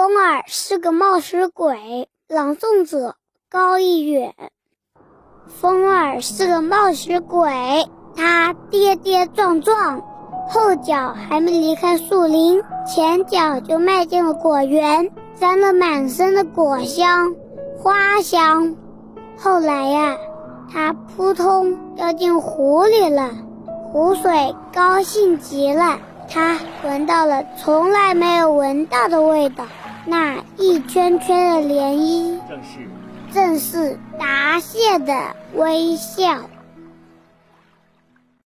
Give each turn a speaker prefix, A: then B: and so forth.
A: 风儿是个冒失鬼，朗诵者高一远。风儿是个冒失鬼，他跌跌撞撞，后脚还没离开树林，前脚就迈进了果园，沾了满身的果香、花香。后来呀，他扑通掉进湖里了，湖水高兴极了，他闻到了从来没有闻到的味道。那一圈圈的涟漪，正是，正是答谢的微笑。